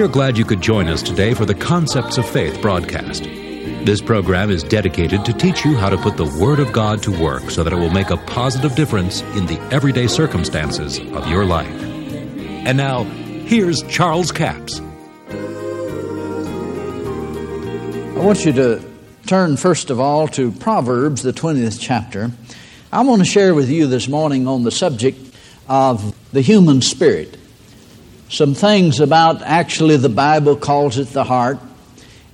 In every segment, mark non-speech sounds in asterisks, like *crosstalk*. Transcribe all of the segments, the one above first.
We are glad you could join us today for the Concepts of Faith broadcast. This program is dedicated to teach you how to put the Word of God to work so that it will make a positive difference in the everyday circumstances of your life. And now, here's Charles Capps. I want you to turn first of all to Proverbs, the 20th chapter. I want to share with you this morning on the subject of the human spirit. Some things about actually the Bible calls it the heart,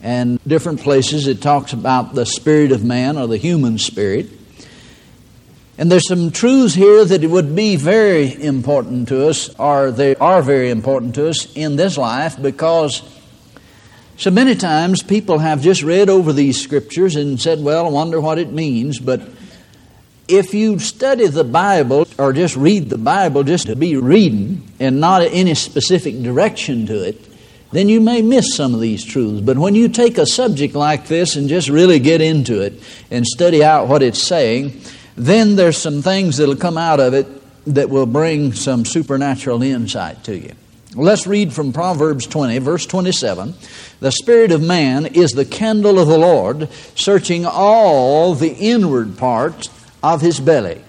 and different places it talks about the spirit of man or the human spirit. And there's some truths here that it would be very important to us, or they are very important to us in this life because so many times people have just read over these scriptures and said, Well, I wonder what it means. But if you study the Bible or just read the Bible just to be reading and not any specific direction to it, then you may miss some of these truths. But when you take a subject like this and just really get into it and study out what it's saying, then there's some things that'll come out of it that will bring some supernatural insight to you. Let's read from Proverbs 20, verse 27. The Spirit of man is the candle of the Lord, searching all the inward parts of his belly.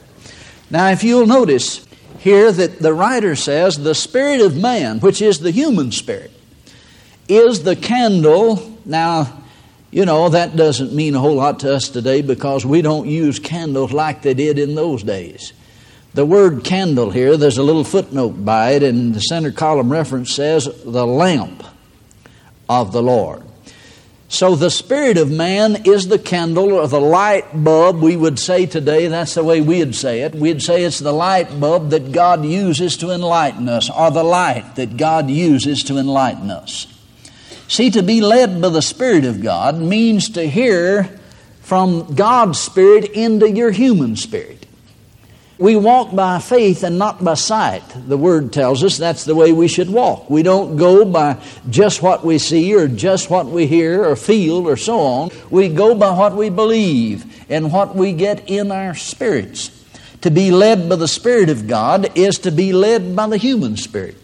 Now, if you'll notice here that the writer says the Spirit of man, which is the human spirit, is the candle. Now, you know, that doesn't mean a whole lot to us today because we don't use candles like they did in those days. The word candle here, there's a little footnote by it, and the center column reference says the lamp of the Lord. So the spirit of man is the candle or the light bulb, we would say today. That's the way we'd say it. We'd say it's the light bulb that God uses to enlighten us, or the light that God uses to enlighten us. See, to be led by the Spirit of God means to hear from God's Spirit into your human spirit. We walk by faith and not by sight. The Word tells us that's the way we should walk. We don't go by just what we see or just what we hear or feel or so on. We go by what we believe and what we get in our spirits. To be led by the Spirit of God is to be led by the human spirit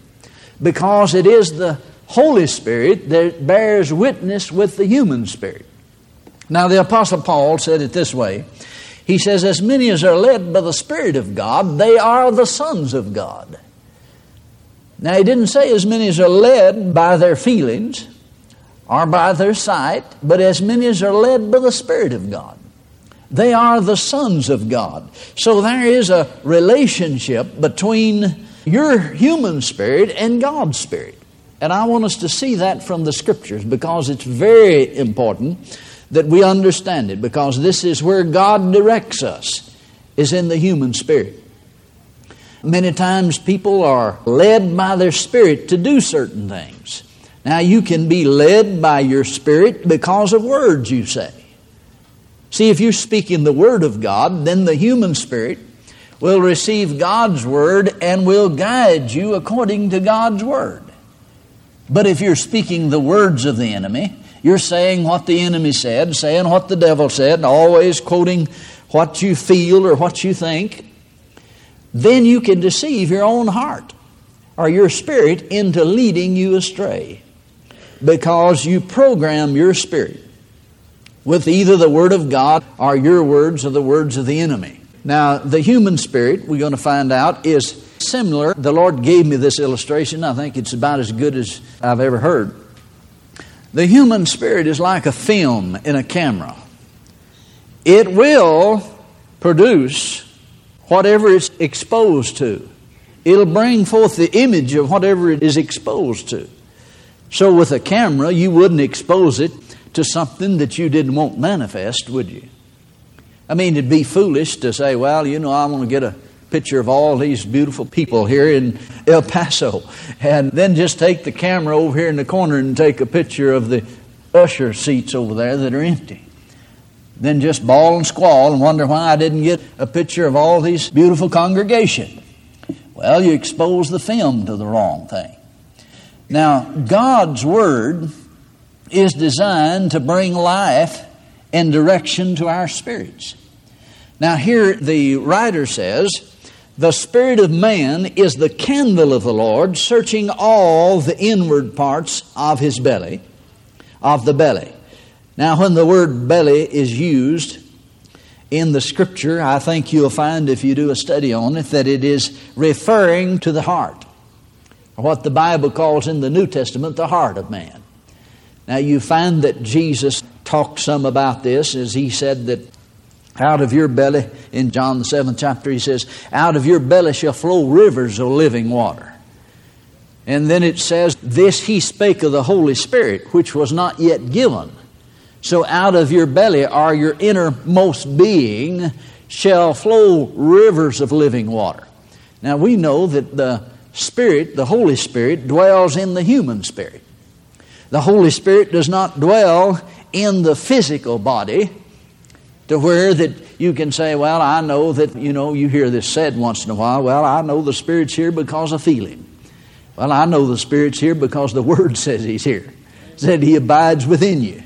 because it is the Holy Spirit that bears witness with the human spirit. Now, the Apostle Paul said it this way he says, As many as are led by the Spirit of God, they are the sons of God. Now, he didn't say as many as are led by their feelings or by their sight, but as many as are led by the Spirit of God. They are the sons of God. So there is a relationship between your human spirit and God's spirit. And I want us to see that from the scriptures because it's very important that we understand it because this is where God directs us, is in the human spirit. Many times people are led by their spirit to do certain things. Now, you can be led by your spirit because of words you say. See, if you're speaking the Word of God, then the human spirit will receive God's Word and will guide you according to God's Word. But if you're speaking the words of the enemy, you're saying what the enemy said, saying what the devil said, and always quoting what you feel or what you think. Then you can deceive your own heart or your spirit into leading you astray because you program your spirit with either the Word of God or your words or the words of the enemy. Now, the human spirit, we're going to find out, is similar. The Lord gave me this illustration. I think it's about as good as I've ever heard. The human spirit is like a film in a camera. It will produce whatever it's exposed to. It'll bring forth the image of whatever it is exposed to. So, with a camera, you wouldn't expose it to something that you didn't want manifest, would you? I mean, it'd be foolish to say, well, you know, I want to get a picture of all these beautiful people here in El Paso. And then just take the camera over here in the corner and take a picture of the usher seats over there that are empty. Then just bawl and squall and wonder why I didn't get a picture of all these beautiful congregation. Well, you expose the film to the wrong thing. Now, God's Word is designed to bring life and direction to our spirits. Now, here the writer says, the spirit of man is the candle of the Lord, searching all the inward parts of his belly, of the belly. Now, when the word belly is used in the scripture, I think you'll find if you do a study on it that it is referring to the heart, or what the Bible calls in the New Testament the heart of man. Now, you find that Jesus talked some about this as he said that out of your belly, in John the seventh chapter, he says, Out of your belly shall flow rivers of living water. And then it says, This he spake of the Holy Spirit, which was not yet given. So out of your belly, or your innermost being, shall flow rivers of living water. Now we know that the Spirit, the Holy Spirit, dwells in the human spirit. The Holy Spirit does not dwell in the physical body to where that you can say, well, I know that, you know, you hear this said once in a while, well, I know the Spirit's here because I feel Him. Well, I know the Spirit's here because the *laughs* Word says He's here. Said He abides within you.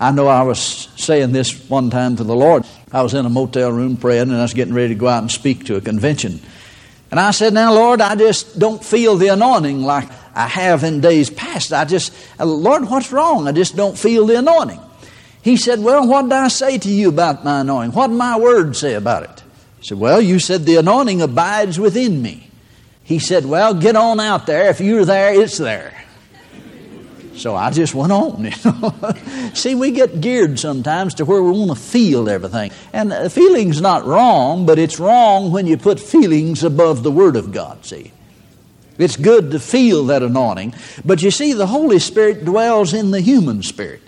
I know I was saying this one time to the Lord. I was in a motel room praying and I was getting ready to go out and speak to a convention. And I said, Now, Lord, I just don't feel the anointing like I have in days past. I just, uh, Lord, what's wrong? I just don't feel the anointing. He said, Well, what did I say to you about my anointing? What did my word say about it? He said, Well, you said the anointing abides within me. He said, Well, get on out there. If you're there, it's there. So I just went on. *laughs* You know? See, we get geared sometimes to where we want to feel everything. And uh, feeling's not wrong, but it's wrong when you put feelings above the Word of God, see. It's good to feel that anointing. But you see, the Holy Spirit dwells in the human spirit.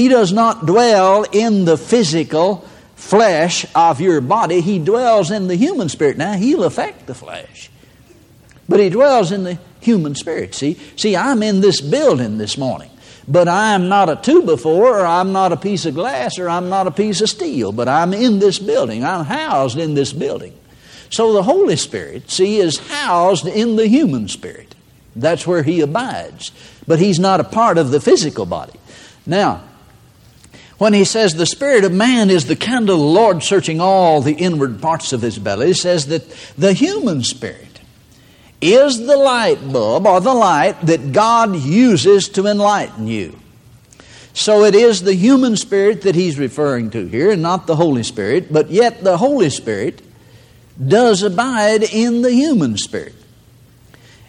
He does not dwell in the physical flesh of your body, He dwells in the human spirit. Now, He'll affect the flesh, but He dwells in the human spirit. See, see, I'm in this building this morning, but I'm not a two before, or I'm not a piece of glass, or I'm not a piece of steel, but I'm in this building. I'm housed in this building. So the Holy Spirit, see, is housed in the human spirit. That's where He abides, but He's not a part of the physical body. Now, when he says the spirit of man is the candle of the Lord searching all the inward parts of his belly, he says that the human spirit is the light bulb or the light that God uses to enlighten you. So it is the human spirit that he's referring to here, and not the Holy Spirit, but yet the Holy Spirit does abide in the human spirit.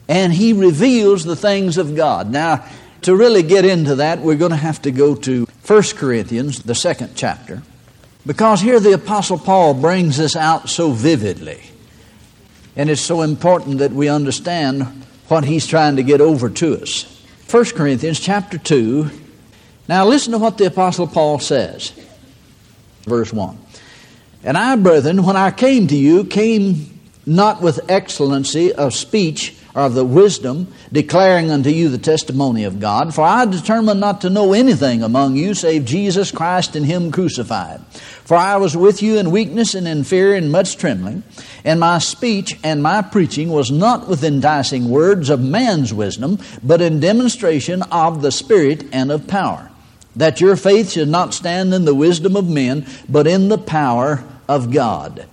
And he reveals the things of God. Now, to really get into that, we're going to have to go to 1 Corinthians, the second chapter, because here the Apostle Paul brings this out so vividly. And it's so important that we understand what he's trying to get over to us. 1 Corinthians chapter 2. Now listen to what the Apostle Paul says. Verse 1. And I, brethren, when I came to you, came not with excellency of speech of the wisdom, declaring unto you the testimony of God. For I determined not to know anything among you save Jesus Christ and Him crucified. For I was with you in weakness and in fear and much trembling. And my speech and my preaching was not with enticing words of man's wisdom, but in demonstration of the Spirit and of power. That your faith should not stand in the wisdom of men, but in the power of God.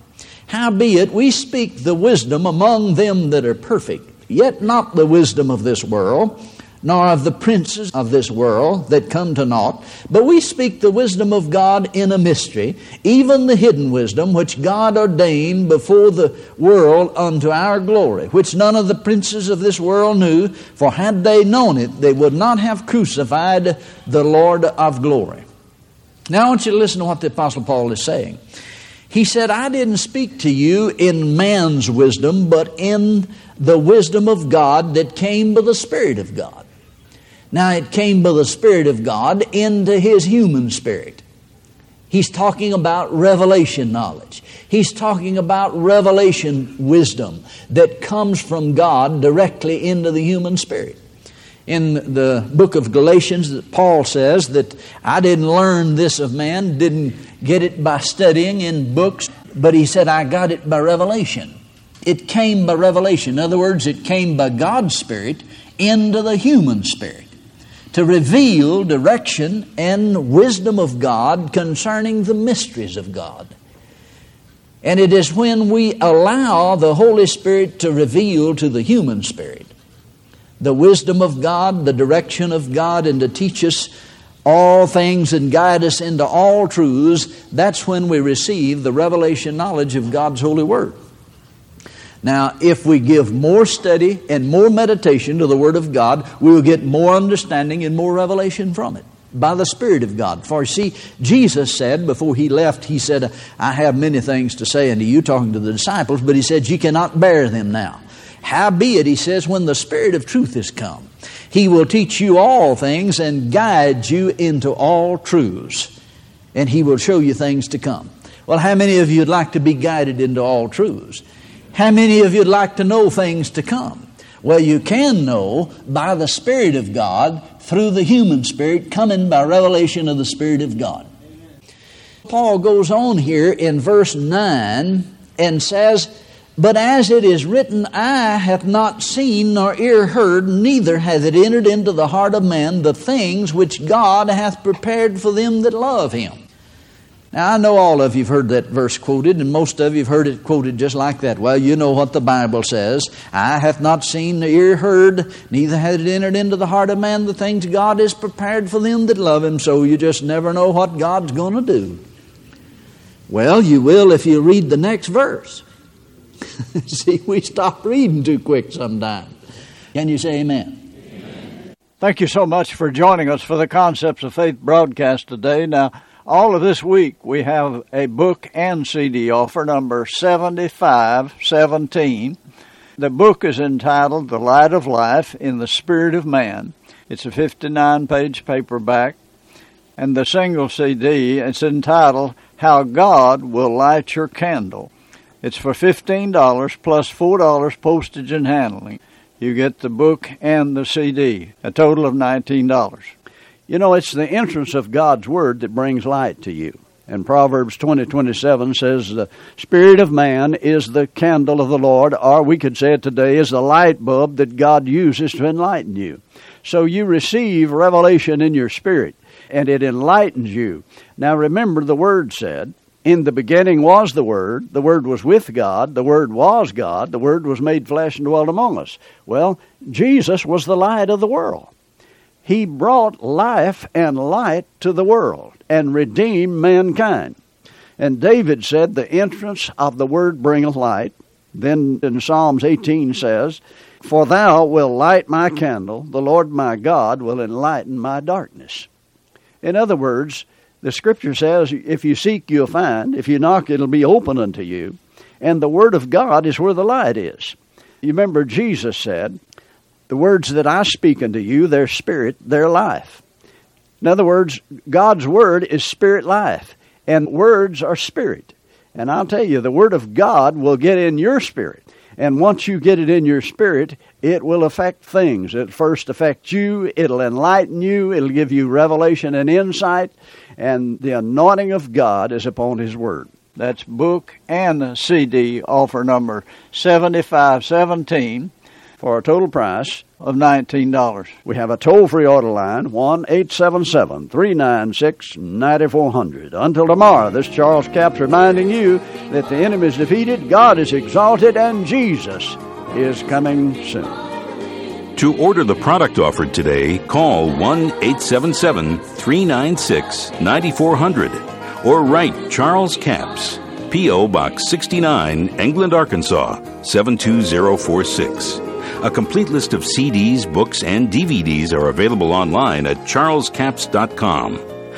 Howbeit, we speak the wisdom among them that are perfect yet not the wisdom of this world, nor of the princes of this world that come to naught, but we speak the wisdom of God in a mystery, even the hidden wisdom which God ordained before the world unto our glory, which none of the princes of this world knew, for had they known it, they would not have crucified the Lord of glory. Now I want you to listen to what the Apostle Paul is saying. He said, I didn't speak to you in man's wisdom, but in the wisdom of God that came by the Spirit of God. Now, it came by the Spirit of God into his human spirit. He's talking about revelation knowledge. He's talking about revelation wisdom that comes from God directly into the human spirit. In the book of Galatians, Paul says that I didn't learn this of man, didn't get it by studying in books, but he said I got it by revelation. It came by revelation. In other words, it came by God's Spirit into the human spirit to reveal direction and wisdom of God concerning the mysteries of God. And it is when we allow the Holy Spirit to reveal to the human spirit the wisdom of God, the direction of God, and to teach us all things and guide us into all truths, that's when we receive the revelation knowledge of God's holy word. Now, if we give more study and more meditation to the Word of God, we will get more understanding and more revelation from it by the Spirit of God. For see, Jesus said before he left, He said, I have many things to say unto you, talking to the disciples, but He said, Ye cannot bear them now. Howbeit, He says, when the Spirit of truth is come, He will teach you all things and guide you into all truths, and He will show you things to come. Well, how many of you would like to be guided into all truths? How many of you'd like to know things to come? Well, you can know by the Spirit of God through the human spirit coming by revelation of the Spirit of God. Paul goes on here in verse 9 and says, But as it is written, eye hath not seen nor ear heard, neither hath it entered into the heart of man the things which God hath prepared for them that love him. Now, I know all of you have heard that verse quoted, and most of you have heard it quoted just like that. Well, you know what the Bible says. Eye hath not seen, the ear heard, neither hath it entered into the heart of man the things God has prepared for them that love Him, so you just never know what God's going to do. Well, you will if you read the next verse. *laughs* See, we stop reading too quick sometimes. Can you say amen? Thank you so much for joining us for the Concepts of Faith broadcast today. Now, all of this week, we have a book and CD offer, number 7517. The book is entitled The Light of Life in the Spirit of Man. It's a 59 page paperback. And the single CD, it's entitled How God Will Light Your Candle. It's for $15 plus $4 postage and handling. You get the book and the CD, a total of $19. You know, it's the entrance of God's Word that brings light to you. And Proverbs 20, 27 says, The Spirit of man is the candle of the Lord, or we could say it today, is the light bulb that God uses to enlighten you. So you receive revelation in your spirit, and it enlightens you. Now remember, the Word said, In the beginning was the Word, the Word was with God, the Word was God, the Word was made flesh and dwelt among us. Well, Jesus was the light of the world. He brought life and light to the world and redeemed mankind. And David said, The entrance of the word bringeth light. Then in Psalms 18 says, For thou wilt light my candle, the Lord my God will enlighten my darkness. In other words, the scripture says, If you seek, you'll find. If you knock, it'll be open unto you. And the word of God is where the light is. You remember Jesus said, the words that I speak unto you, they're spirit, they're life. In other words, God's word is spirit life, and words are spirit. And I'll tell you, the word of God will get in your spirit. And once you get it in your spirit, it will affect things. It first affect you, it'll enlighten you, it'll give you revelation and insight, and the anointing of God is upon His Word. That's book and CD offer number 7517 for a total price of $19. We have a toll free order line, 1 877 396 9400. Until tomorrow, this Charles Capps reminding you that the enemy is defeated, God is exalted, and Jesus is coming soon. To order the product offered today, call 1 877 396 9400 or write Charles Capps, P.O. Box 69, England, Arkansas 72046. A complete list of CDs, books, and DVDs are available online at charlescapps.com.